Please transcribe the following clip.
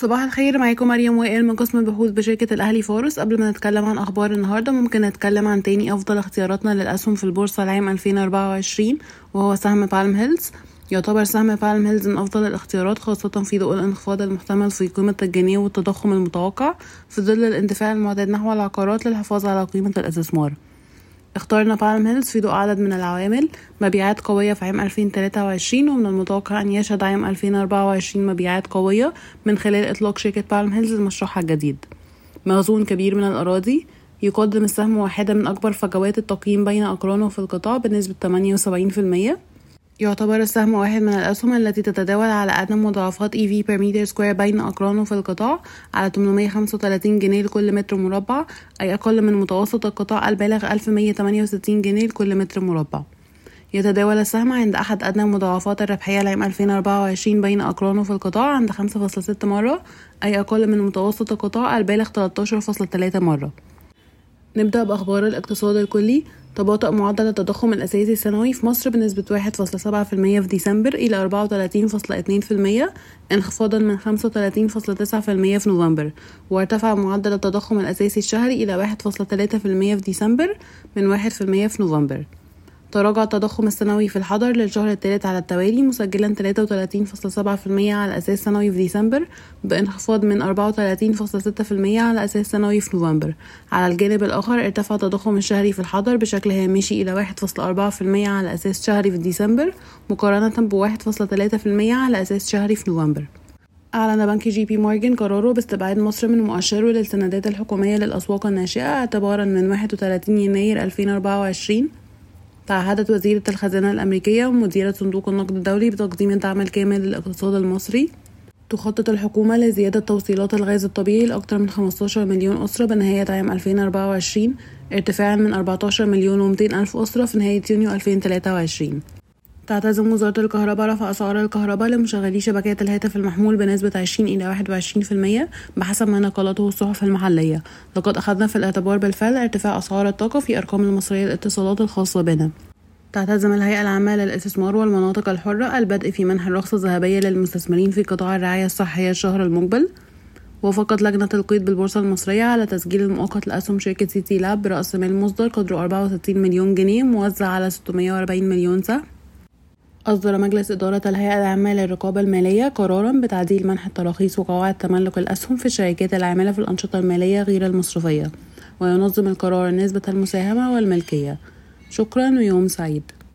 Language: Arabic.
صباح الخير معاكم مريم وائل من قسم البحوث بشركة الأهلي فارس قبل ما نتكلم عن أخبار النهاردة ممكن نتكلم عن تاني أفضل اختياراتنا للأسهم في البورصة العام 2024 وهو سهم بالم هيلز. يعتبر سهم بالم هيلز من أفضل الاختيارات خاصة في ضوء الانخفاض المحتمل في قيمة الجنيه والتضخم المتوقع. في ظل الاندفاع المعتاد نحو العقارات للحفاظ على قيمة الإستثمار. اخترنا بالم هيلز في ضوء عدد من العوامل. مبيعات قوية في عام 2023 ومن المتوقع أن يشهد عام 2024 مبيعات قوية من خلال إطلاق شركة بالم هيلز مشروعها الجديد. مخزون كبير من الأراضي يقدم السهم واحدة من أكبر فجوات التقييم بين أقرانه في القطاع بنسبة 78% يعتبر السهم واحد من الأسهم التي تتداول على أدنى مضاعفات EV per meter square بين أقرانه في القطاع على 835 جنيه لكل متر مربع أي أقل من متوسط القطاع البالغ 1168 جنيه لكل متر مربع. يتداول السهم عند أحد أدنى مضاعفات الربحية لعام 2024 بين أقرانه في القطاع عند 5.6 مرة أي أقل من متوسط القطاع البالغ 13.3 مرة. نبدأ بأخبار الاقتصاد الكلي. تباطأ معدل التضخم الأساسي السنوي في مصر بنسبة 1.7% في ديسمبر إلى 34.2% انخفاضا من 35.9% في نوفمبر. وارتفع معدل التضخم الأساسي الشهري إلى 1.3% في ديسمبر من 1% في نوفمبر. تراجع التضخم السنوي في الحضر للشهر الثالث على التوالي مسجلا 33.7% على أساس سنوي في ديسمبر بانخفاض من 34.6% على أساس سنوي في نوفمبر. على الجانب الآخر ارتفع التضخم الشهري في الحضر بشكل هامشي إلى 1.4% على أساس شهري في ديسمبر مقارنة ب 1.3% على أساس شهري في نوفمبر. أعلن بنك جي بي مورجان قراره باستبعاد مصر من مؤشره للسندات الحكومية للأسواق الناشئة اعتبارا من 31 يناير 2024 تعهدت وزيرة الخزانة الأمريكية ومديرة صندوق النقد الدولي بتقديم الدعم الكامل للاقتصاد المصري. تخطط الحكومة لزيادة توصيلات الغاز الطبيعي لأكثر من 15 مليون أسرة بنهاية عام 2024 ارتفاعا من 14 مليون و200 ألف أسرة في نهاية يونيو 2023 تعتزم وزارة الكهرباء رفع أسعار الكهرباء لمشغلي شبكات الهاتف المحمول بنسبة 20 إلى 21% بحسب ما نقلته الصحف المحلية. لقد أخذنا في الاعتبار بالفعل ارتفاع أسعار الطاقة في أرقام المصرية للاتصالات الخاصة بنا. تعتزم الهيئة العامة للاستثمار والمناطق الحرة البدء في منح الرخصة الذهبية للمستثمرين في قطاع الرعاية الصحية الشهر المقبل. وافقت لجنة القيد بالبورصة المصرية على تسجيل المؤقت لأسهم شركة سيتي لاب برأس مال مصدر قدره 64 مليون جنيه موزع على 640 مليون سهم. أصدر مجلس إدارة الهيئة العامة للرقابة المالية قرارا بتعديل منح التراخيص وقواعد تملك الأسهم في الشركات العاملة في الأنشطة المالية غير المصرفية وينظم القرار نسبة المساهمة والملكية. شكرا ويوم سعيد.